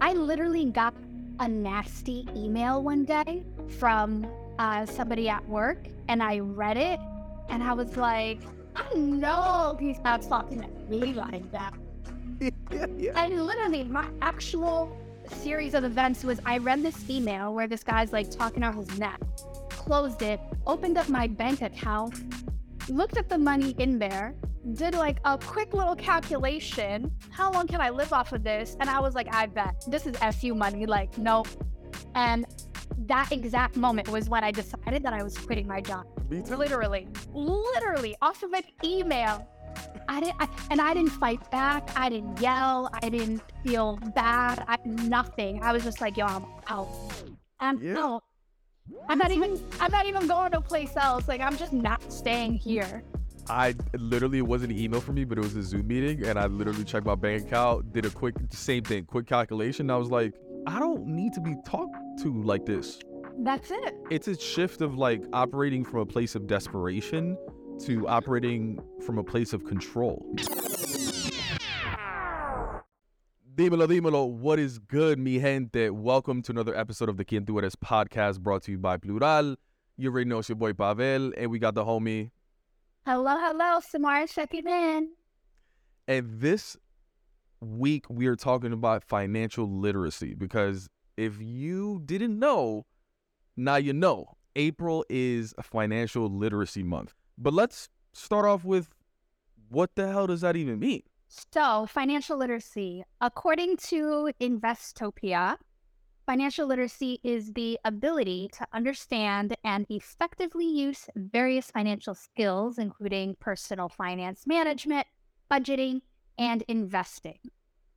I literally got a nasty email one day from uh, somebody at work, and I read it, and I was like, I know he's not talking to me like that. yeah, yeah. And literally, my actual series of events was I read this email where this guy's like talking out his neck, closed it, opened up my bank account, looked at the money in there, did like a quick little calculation. How long can I live off of this? And I was like, I bet this is FU money. Like, nope. And that exact moment was when I decided that I was quitting my job. Me too. Literally, literally off of an email. I didn't, I, and I didn't fight back. I didn't yell. I didn't feel bad. I, nothing. I was just like, yo, I'm out. I'm Yeah. out. I'm not even. I'm not even going to a place else. Like I'm just not staying here. I literally it wasn't an email for me, but it was a Zoom meeting, and I literally checked my bank account, did a quick same thing, quick calculation. I was like, I don't need to be talked to like this. That's it. It's a shift of like operating from a place of desperation to operating from a place of control. Dímelo, dímelo, what is good, mi gente? Welcome to another episode of the Quien Tú Eres podcast brought to you by Plural. You already know it's your boy Pabel, and we got the homie Hello, hello, Samara checking in. And this week, we are talking about financial literacy because if you didn't know, now you know. April is a financial literacy month. But let's start off with what the hell does that even mean? So, financial literacy, according to Investopedia, financial literacy is the ability to understand and effectively use various financial skills, including personal finance management, budgeting, and investing.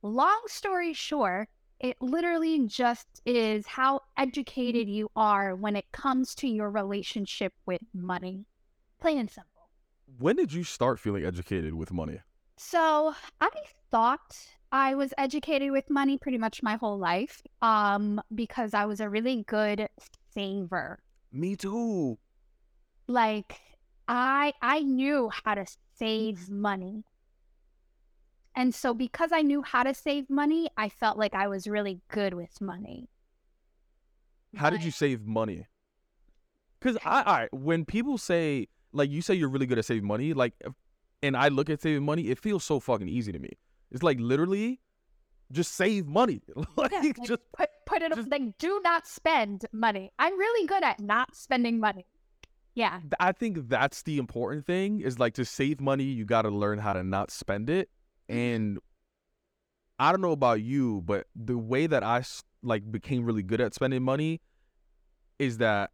Long story short, it literally just is how educated you are when it comes to your relationship with money. Plain and simple. When did you start feeling educated with money? So I thought I was educated with money pretty much my whole life, um, because I was a really good saver. Me too. Like I I knew how to save money. And so because I knew how to save money, I felt like I was really good with money. How did you save money? Because I, I, when people say, like, you say you're really good at saving money, like, and I look at saving money, it feels so fucking easy to me. It's like literally just save money. like, yeah, like, just, put put it just- like do not spend money. I'm really good at not spending money. Yeah. I think that's the important thing is like to save money, you got to learn how to not spend it. Mm-hmm. And I don't know about you, but the way that I like became really good at spending money is that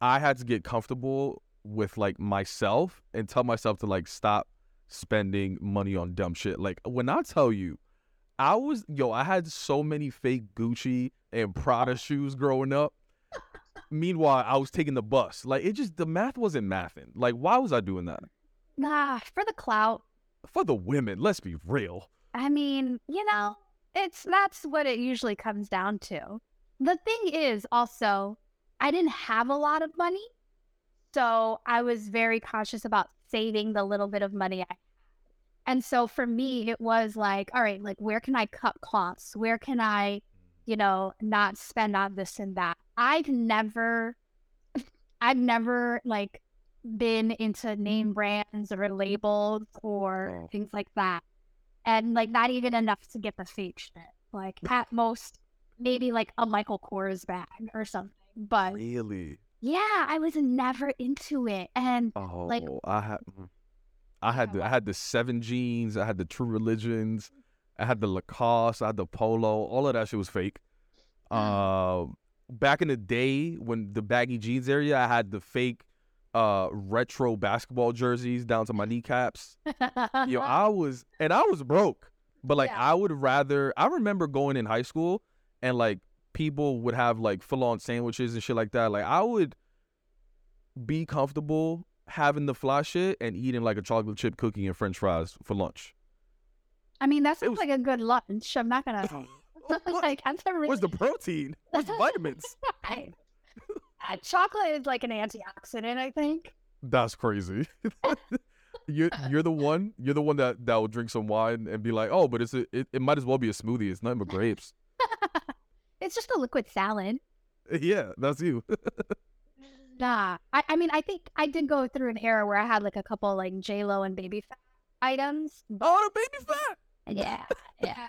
I had to get comfortable with like myself and tell myself to like stop spending money on dumb shit. Like when I tell you, I was yo, I had so many fake Gucci and Prada shoes growing up. Meanwhile, I was taking the bus. Like it just the math wasn't mathing. Like why was I doing that? Nah, for the clout. For the women, let's be real. I mean, you know, it's that's what it usually comes down to. The thing is also, I didn't have a lot of money. So I was very conscious about saving the little bit of money I. And so for me, it was like, all right, like where can I cut costs? Where can I, you know, not spend on this and that? I've never I've never like been into name mm-hmm. brands or labels or Oh. things like that and like not even enough to get the fake shit. Like at most, maybe like a Michael Kors bag or something. But Really? Yeah, I was never into it, and Oh, Like- I had, I had the, I had the seven jeans. I had the True Religions. I had the Lacoste. I had the Polo. All of that shit was fake. Uh, back in the day when the baggy jeans area, I had the fake, uh, retro basketball jerseys down to my kneecaps. Yo, I was, and I was broke, but like Yeah. I would rather. I remember going in high school and like people would have like full on sandwiches and shit like that. Like I would be comfortable having the fly shit and eating like a chocolate chip cookie and French fries for lunch. I mean that sounds was- like a good lunch. I'm not gonna like a really Where's the protein? Where's the vitamins? I- uh, chocolate is like an antioxidant, I think. That's crazy. you're you're the one. You're the one that that will drink some wine and be like, oh, but it's a, it, it might as well be a smoothie. It's nothing but grapes. It's just a liquid salad. Yeah, that's you. Nah, I, I mean, I think I did go through an era where I had like a couple like J Lo and Baby Phat items. oh, the Baby Phat. Yeah, yeah.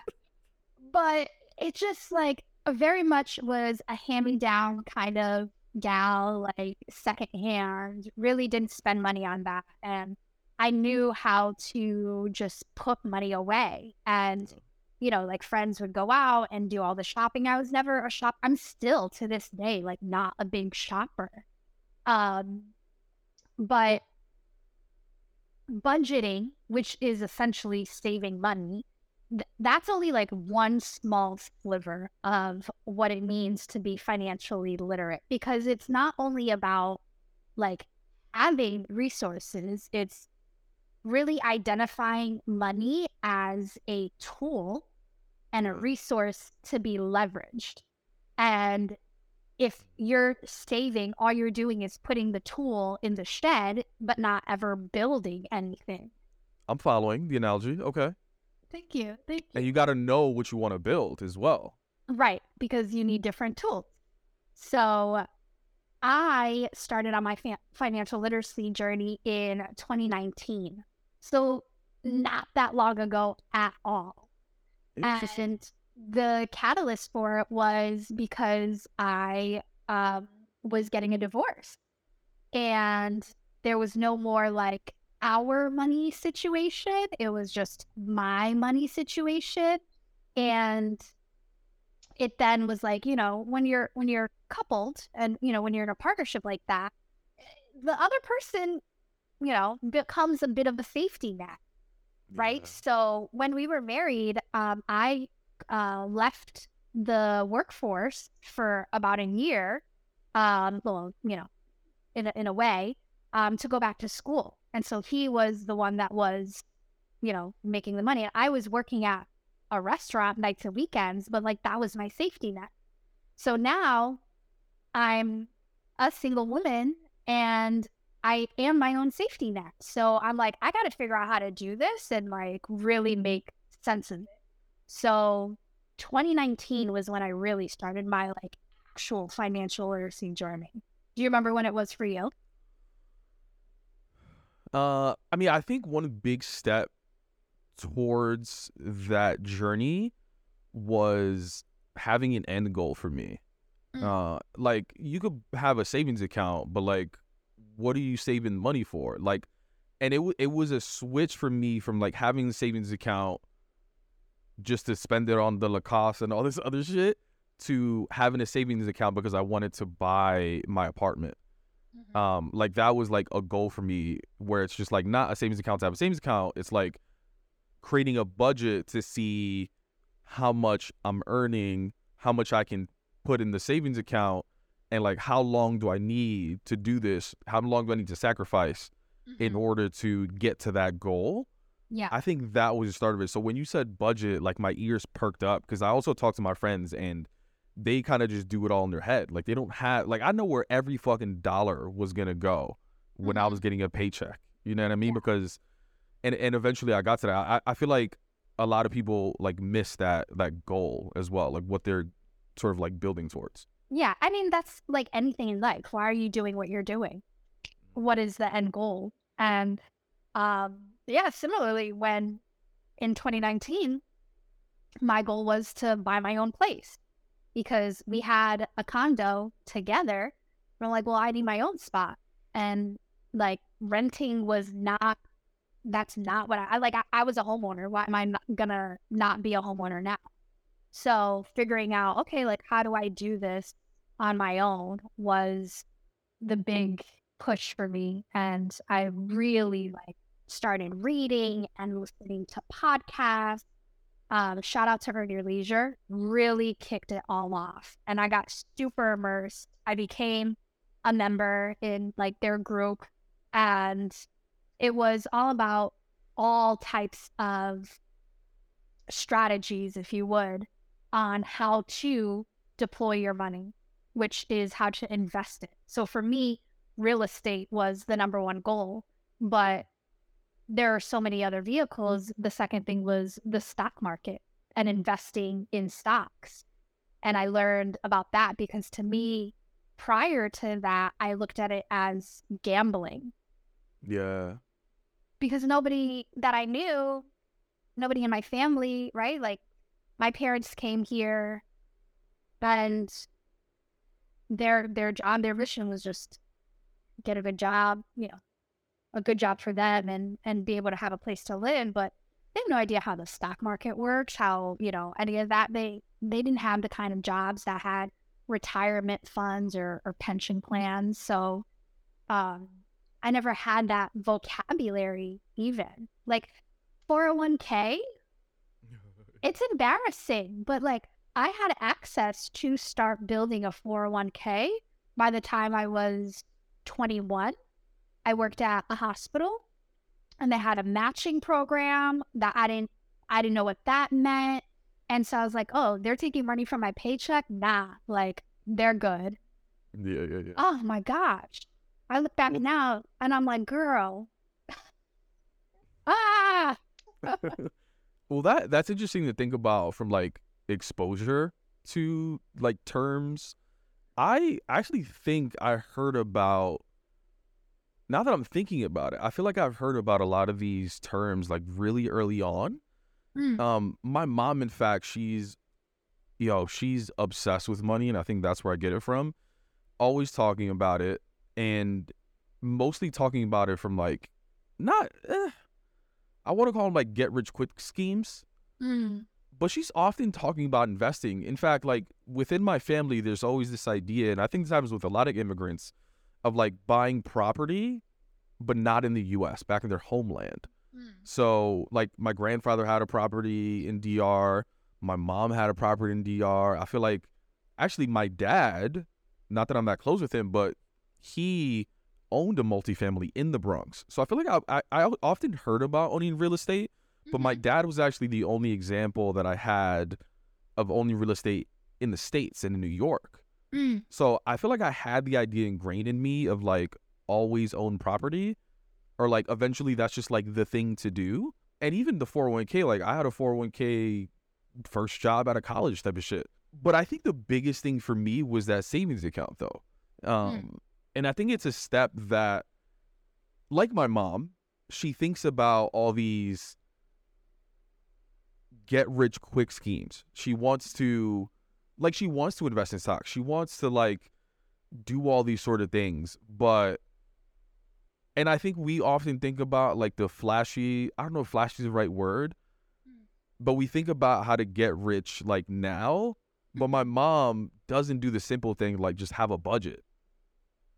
But it just like very much was a hand down kind of gal, like secondhand. Really didn't spend money on that, and I knew how to just put money away. And you know, like friends would go out and do all the shopping. I was never a shop. I'm still to this day like not a big shopper. Um, but budgeting, which is essentially saving money, th- that's only like one small sliver of what it means to be financially literate because it's not only about like having resources, it's really identifying money as a tool and a resource to be leveraged. And if you're saving, all you're doing is putting the tool in the shed, but not ever building anything. I'm following the analogy. Okay. Thank you. Thank you. And you got to know what you want to build as well. Right, because you need different tools. So I started on my fa- financial literacy journey in 2019. So not that long ago at all. And the catalyst for it was because I um, was getting a divorce and there was no more like our money situation. It was just my money situation. And it then was like, you know, when you're when you're coupled and you know, when you're in a partnership like that, the other person, you know, becomes a bit of a safety net right? Yeah. So when we were married, um, I uh, left the workforce for about a year, um, well, you know, in a, in a way, um, to go back to school. And so he was the one that was, you know, making the money. I was working at a restaurant nights and weekends, but like that was my safety net. So now I'm a single woman and I am my own safety net. So I'm like, I got to figure out how to do this and like really make sense of it. So 2019 was when I really started my like actual financial literacy journey. Do you remember when it was for you? Uh, I mean, I think one big step towards that journey was having an end goal for me. Mm. Uh, like you could have a savings account, but like, what are you saving money for? Like, and it w- it was a switch for me from like having a savings account just to spend it on the Lacoste and all this other shit to having a savings account because I wanted to buy my apartment. Um, like that was like a goal for me where it's just like not a savings account to have a savings account. It's like creating a budget to see how much I'm earning, how much I can put in the savings account, and like how long do I need to do this? How long do I need to sacrifice in mm-hmm. order to get to that goal? Yeah. I think that was the start of it. So when you said budget, like my ears perked up because I also talked to my friends and they kind of just do it all in their head. Like they don't have like I know where every fucking dollar was gonna go when I was mm-hmm. getting a paycheck. You know what I mean? Yeah. Because and and eventually I got to that. I, I feel like a lot of people like miss that that goal as well, like what they're sort of like building towards. Yeah, I mean that's like anything in life. Why are you doing what you're doing? What is the end goal? And um yeah, similarly when in 2019 my goal was to buy my own place because we had a condo together. We're like, well, I need my own spot. And like renting was not that's not what I, I like I, I was a homeowner. Why am I not gonna not be a homeowner now? So figuring out, okay, like how do I do this on my own was the big push for me. And I really like started reading and listening to podcasts. Um, shout out to Earn Your Leisure, really kicked it all off. And I got super immersed. I became a member in like their group and it was all about all types of strategies, if you would, on how to deploy your money, which is how to invest it. So for me, real estate was the number one goal, but there are so many other vehicles. The second thing was the stock market and investing in stocks. And I learned about that because to me, prior to that, I looked at it as gambling Yeah. because nobody that I knew, nobody in my family, right? Like my parents came here and their their job, their mission was just get a good job, you know, a good job for them and and be able to have a place to live. But they have no idea how the stock market works, how, you know, any of that. They they didn't have the kind of jobs that had retirement funds or, or pension plans. So um I never had that vocabulary even. Like 401k, it's embarrassing, but like I had access to start building a 401k by the time I was 21. I worked at a hospital and they had a matching program that I didn't I didn't know what that meant. And so I was like, "Oh, they're taking money from my paycheck? Nah, like they're good." Yeah, yeah, yeah. Oh my gosh. I look back now and I'm like, "Girl, ah, well, that that's interesting to think about from like exposure to like terms. I actually think I heard about. Now that I'm thinking about it, I feel like I've heard about a lot of these terms like really early on. Mm. Um, my mom, in fact, she's, yo, she's obsessed with money, and I think that's where I get it from. Always talking about it, and mostly talking about it from like, not, eh, I want to call them like get rich quick schemes, Mm. but she's often talking about investing. In fact, like within my family, there's always this idea, and I think this happens with a lot of immigrants, of like buying property, but not in the U.S., back in their homeland. Mm. So, like, my grandfather had a property in DR. My mom had a property in DR. I feel like, actually, my dad, not that I'm that close with him, but he owned a multifamily in the Bronx. So I feel like I, I, I often heard about owning real estate, but my Mhm. dad was actually the only example that I had of owning real estate in the States and in New York. Mm. So I feel like I had the idea ingrained in me of like always own property or like eventually that's just like the thing to do. And even the 401k, like I had a 401k first job out of college type of shit. But I think the biggest thing for me was that savings account though. Um and I think it's a step that like my mom, she thinks about all these get rich quick schemes. She wants to like she wants to invest in stocks. She wants to like do all these sort of things, but and I think we often think about like the flashy, I don't know if flashy is the right word, Mm. but we think about how to get rich like now, but my mom doesn't do the simple thing like just have a budget.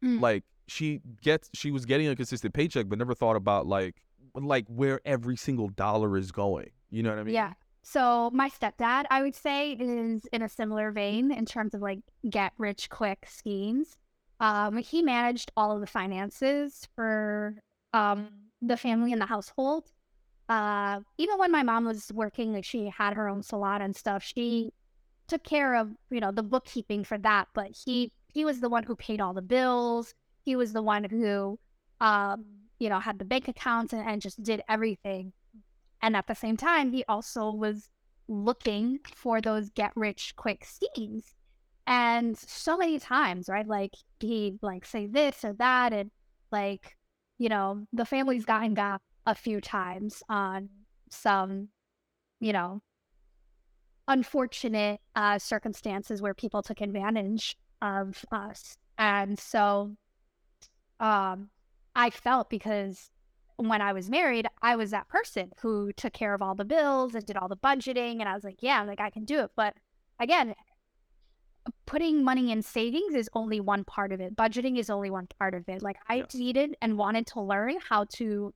Mm. Like she gets she was getting a consistent paycheck but never thought about like like where every single dollar is going. You know what I mean? Yeah. So my stepdad, I would say, is in a similar vein in terms of like get rich quick schemes. Um, he managed all of the finances for um the family and the household. Uh, even when my mom was working, like she had her own salon and stuff, she took care of you know the bookkeeping for that. But he he was the one who paid all the bills. He was the one who um you know had the bank accounts and, and just did everything. And at the same time, he also was looking for those get rich quick schemes. And so many times, right? Like he'd like say this or that, and like, you know, the family's gotten got a few times on some, you know, unfortunate uh, circumstances where people took advantage of us. And so um I felt because when I was married, I was that person who took care of all the bills and did all the budgeting. And I was like, yeah, like I can do it. But again, putting money in savings is only one part of it. Budgeting is only one part of it. Like I Yes. needed and wanted to learn how to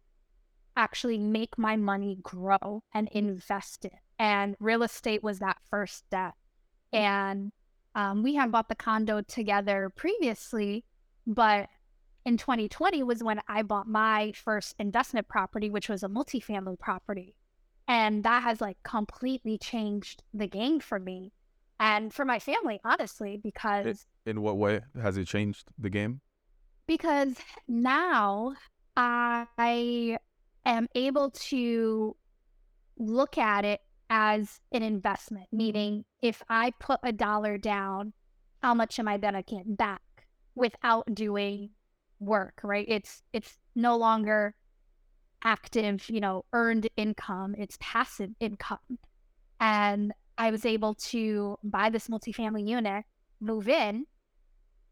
actually make my money grow and invest it. And real estate was that first step. And um, we had bought the condo together previously, but in 2020 was when I bought my first investment property, which was a multifamily property. And that has like completely changed the game for me and for my family, honestly, because In what way has it changed the game? because now I am able to look at it as an investment, meaning if I put a dollar down, how much am I gonna get back without doing work, right? It's it's no longer active, you know, earned income, it's passive income. And I was able to buy this multifamily unit, move in,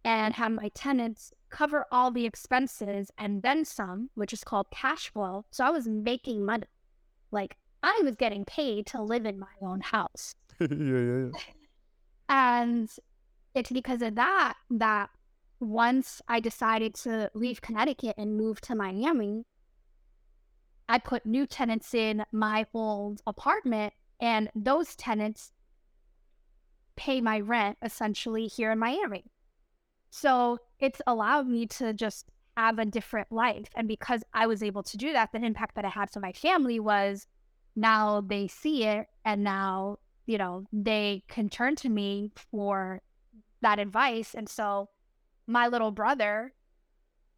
and have my tenants cover all the expenses and then some, which is called cash flow. So I was making money. Like I was getting paid to live in my own house. yeah, yeah, yeah. And it's because of that that once I decided to leave Connecticut and move to Miami, I put new tenants in my old apartment, and those tenants pay my rent essentially here in Miami. So it's allowed me to just have a different life. And because I was able to do that, the impact that I had for my family was now they see it and now, you know, they can turn to me for that advice. And so my little brother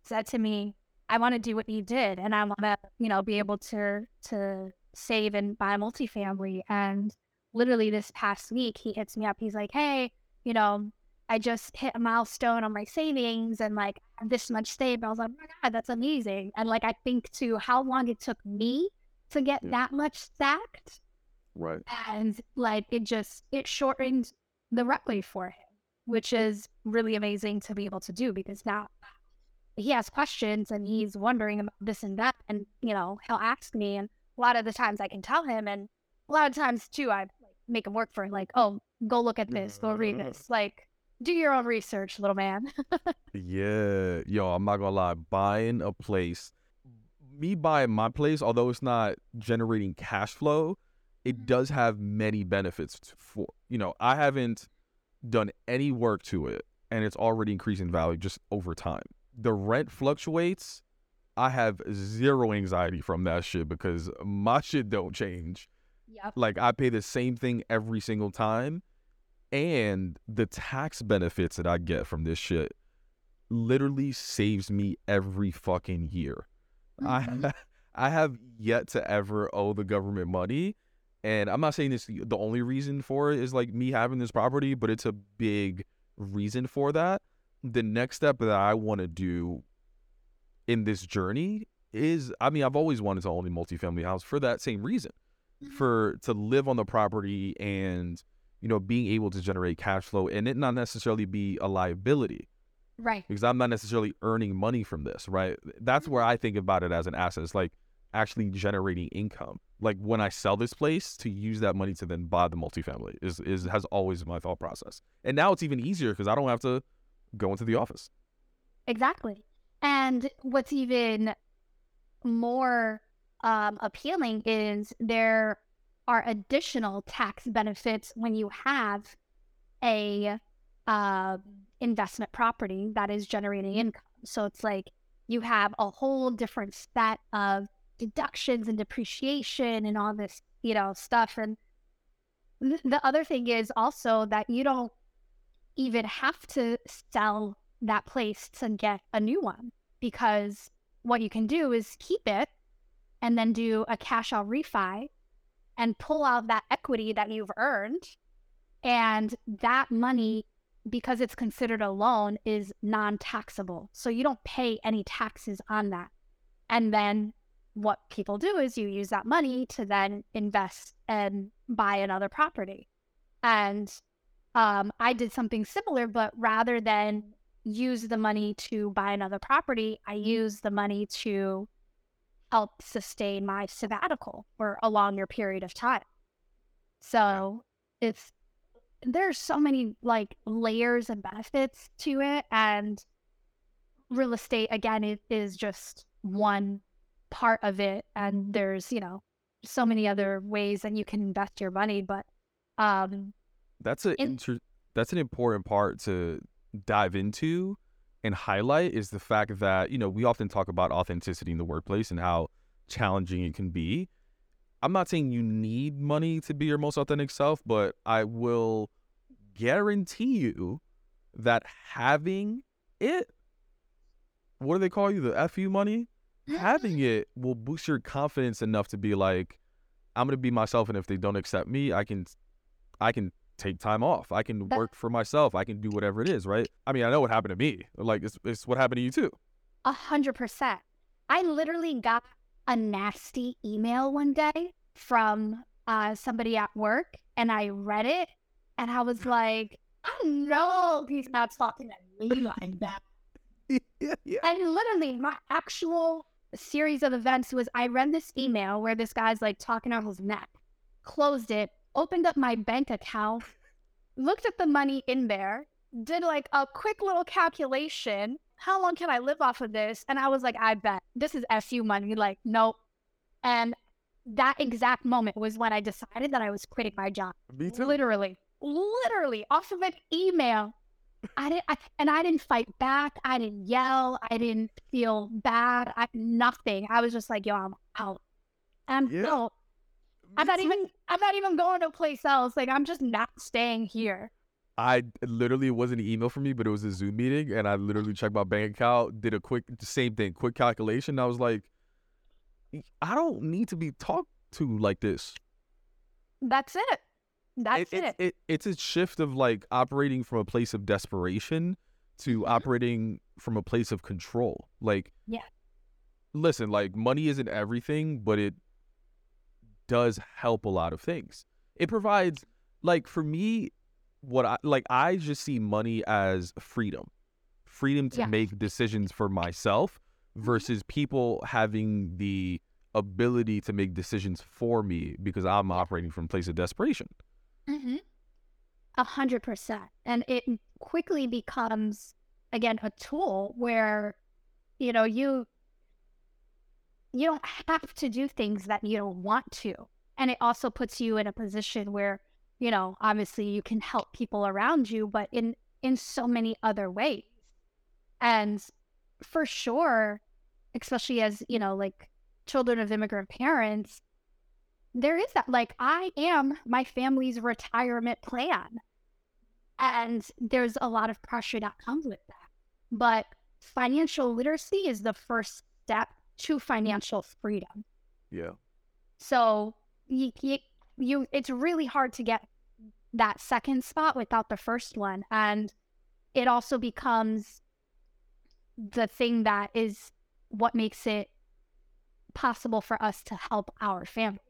said to me, I want to do what you did and I want to, you know, be able to to save and buy a multifamily. And literally this past week he hits me up. He's like, Hey, you know, I just hit a milestone on my savings and like this much saved. I was like, oh my God, that's amazing. And like I think to how long it took me to get Yeah. that much stacked. Right. And like it just it shortened the runway for him, which is really amazing to be able to do because now he has questions and he's wondering about this and that. And, you know, he'll ask me and a lot of the times I can tell him and a lot of times too I make him work for it, like, oh, go look at this, go read mm. this. Like, do your own research, little man. Yeah, yo, I'm not gonna lie. Buying a place, me buying my place, although it's not generating cash flow, it Mhm. does have many benefits for you know. I haven't done any work to it, and it's already increasing value just over time. The rent fluctuates. I have zero anxiety from that shit because my shit don't change. yep. Like I pay the same thing every single time. And the tax benefits that I get from this shit literally saves me every fucking year. I I have yet to ever owe the government money. And I'm not saying this the only reason for it is like me having this property, but it's a big reason for that. The next step that I want to do in this journey is I mean, I've always wanted to own a multifamily house for that same reason Mhm. for to live on the property and you know being able to generate cash flow and it not necessarily be a liability right. because I'm not necessarily earning money from this, right? That's where I think about it as an asset. It's like actually generating income. Like when I sell this place to use that money to then buy the multifamily is is has always been my thought process. And now it's even easier because I don't have to go into the office. Exactly. And what's even more um, appealing is there are additional tax benefits when you have a uh, investment property that is generating mm-hmm. income. So it's like you have a whole different set of deductions and depreciation and all this, you know, stuff. And th- the other thing is also that you don't even have to sell that place to get a new one because what you can do is keep it and then do a cash out refi and pull out that equity that you've earned and that money because it's considered a loan is non-taxable. So you don't pay any taxes on that. And then what people do is you use that money to then invest and buy another property. And um, i did something similar but rather than use the money to buy another property, I use the money to help sustain my sabbatical for a longer period of time. So it's there's so many like layers and benefits to it and real estate again it is just one part of it and there's you know so many other ways that you can invest your money but um That's a In- inter- that's an important part to dive into and highlight is the fact that, you know, we often talk about authenticity in the workplace and how challenging it can be. I'm not saying you need money to be your most authentic self, but I will guarantee you that having it, what do they call you? The FU money? Having it will boost your confidence enough to be like, I'm gonna be myself, and if they don't accept me, I can, I can take time off. I can work for myself. I can do whatever it is, right? I mean, I know what happened to me. Like it's it's what happened to you too. A hundred percent. I literally got a nasty email one day from uh, somebody at work, and I read it, and I was like, I know he's not talking to me like that. yeah, yeah. And literally, my actual series of events was I read this email where this guy's like talking on his neck, closed it, opened up my bank account, looked at the money in there, did like a quick little calculation. How long can I live off of this? And I was like, I bet this is FU money. Like, nope. And that exact moment was when I decided that I was quitting my job. Me too. Literally, literally off of an email. I didn't, I, and I didn't fight back. I didn't yell. I didn't feel bad. I, nothing. I was just like, yo, I'm out. I'm Yeah. out. I'm Me not too. even. I'm not even going to a place else. Like I'm just not staying here. I literally it wasn't an email from me, but it was a Zoom meeting, and I literally checked my bank account, did a quick same thing, quick calculation. I was like, I don't need to be talked to like this. That's it. That's it. it, it, it's a shift of like operating from a place of desperation to Mhm. operating from a place of control. Like, Yeah. listen, like money isn't everything, but it does help a lot of things. It provides, like, for me, what I like, I just see money as freedom, freedom to Yeah. make decisions for myself versus people having the ability to make decisions for me because I'm operating from a place of desperation. Mm-hmm. A hundred percent. And it quickly becomes, again, a tool where, you know, you you don't have to do things that you don't want to. And it also puts you in a position where, you know, obviously you can help people around you, but in in so many other ways. And for sure, especially as, you know, like children of immigrant parents, there is that like i am my family's retirement plan and there's a lot of pressure that comes with that but financial literacy is the first step to financial freedom Yeah. so you, you, you it's really hard to get that second spot without the first one and it also becomes the thing that is what makes it possible for us to help our family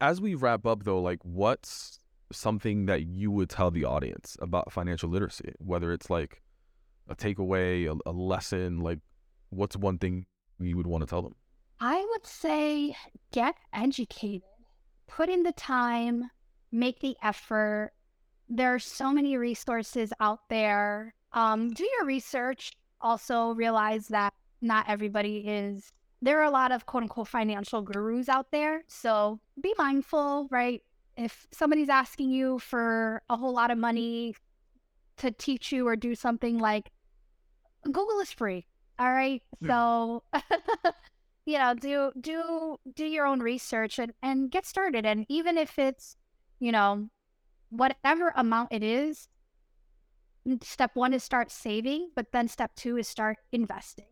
As we wrap up, though, like, what's something that you would tell the audience about financial literacy? Whether it's like a takeaway, a, a lesson, like, what's one thing you would want to tell them? I would say get educated, put in the time, make the effort. There are so many resources out there. Um, do your research. Also, realize that not everybody is, there are a lot of quote unquote financial gurus out there. So be mindful, right? If somebody's asking you for a whole lot of money to teach you or do something like Google is free. All right. So you know, do do do your own research and, and get started. And even if it's, you know, whatever amount it is, step one is start saving, but then step two is start investing.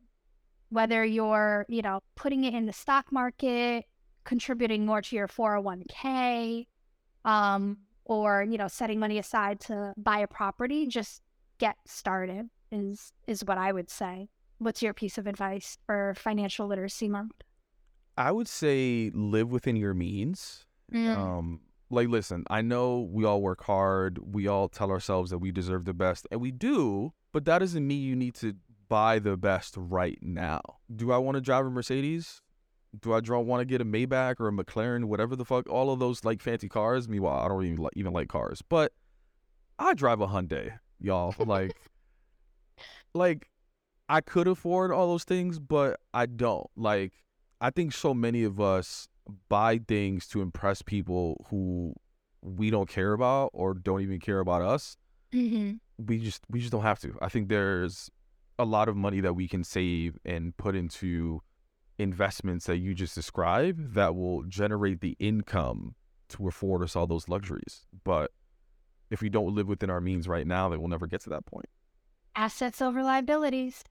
Whether you're, you know, putting it in the stock market, contributing more to your 401k, um, or, you know, setting money aside to buy a property, just get started is is what I would say. What's your piece of advice for financial literacy month? I would say live within your means. Um, like, listen, I know we all work hard. We all tell ourselves that we deserve the best, and we do, but that doesn't mean you need to buy the best right now. Do I want to drive a Mercedes? Do I want to get a Maybach or a McLaren, whatever the fuck, all of those like fancy cars? Meanwhile, I don't even like, even like cars, but I drive a Hyundai, y'all. Like, like I could afford all those things, but I don't. Like, I think so many of us buy things to impress people who we don't care about or don't even care about us. Mm-hmm. We just we just don't have to. I think there's a lot of money that we can save and put into investments that you just described that will generate the income to afford us all those luxuries. But if we don't live within our means right now, then we'll never get to that point. Assets over liabilities.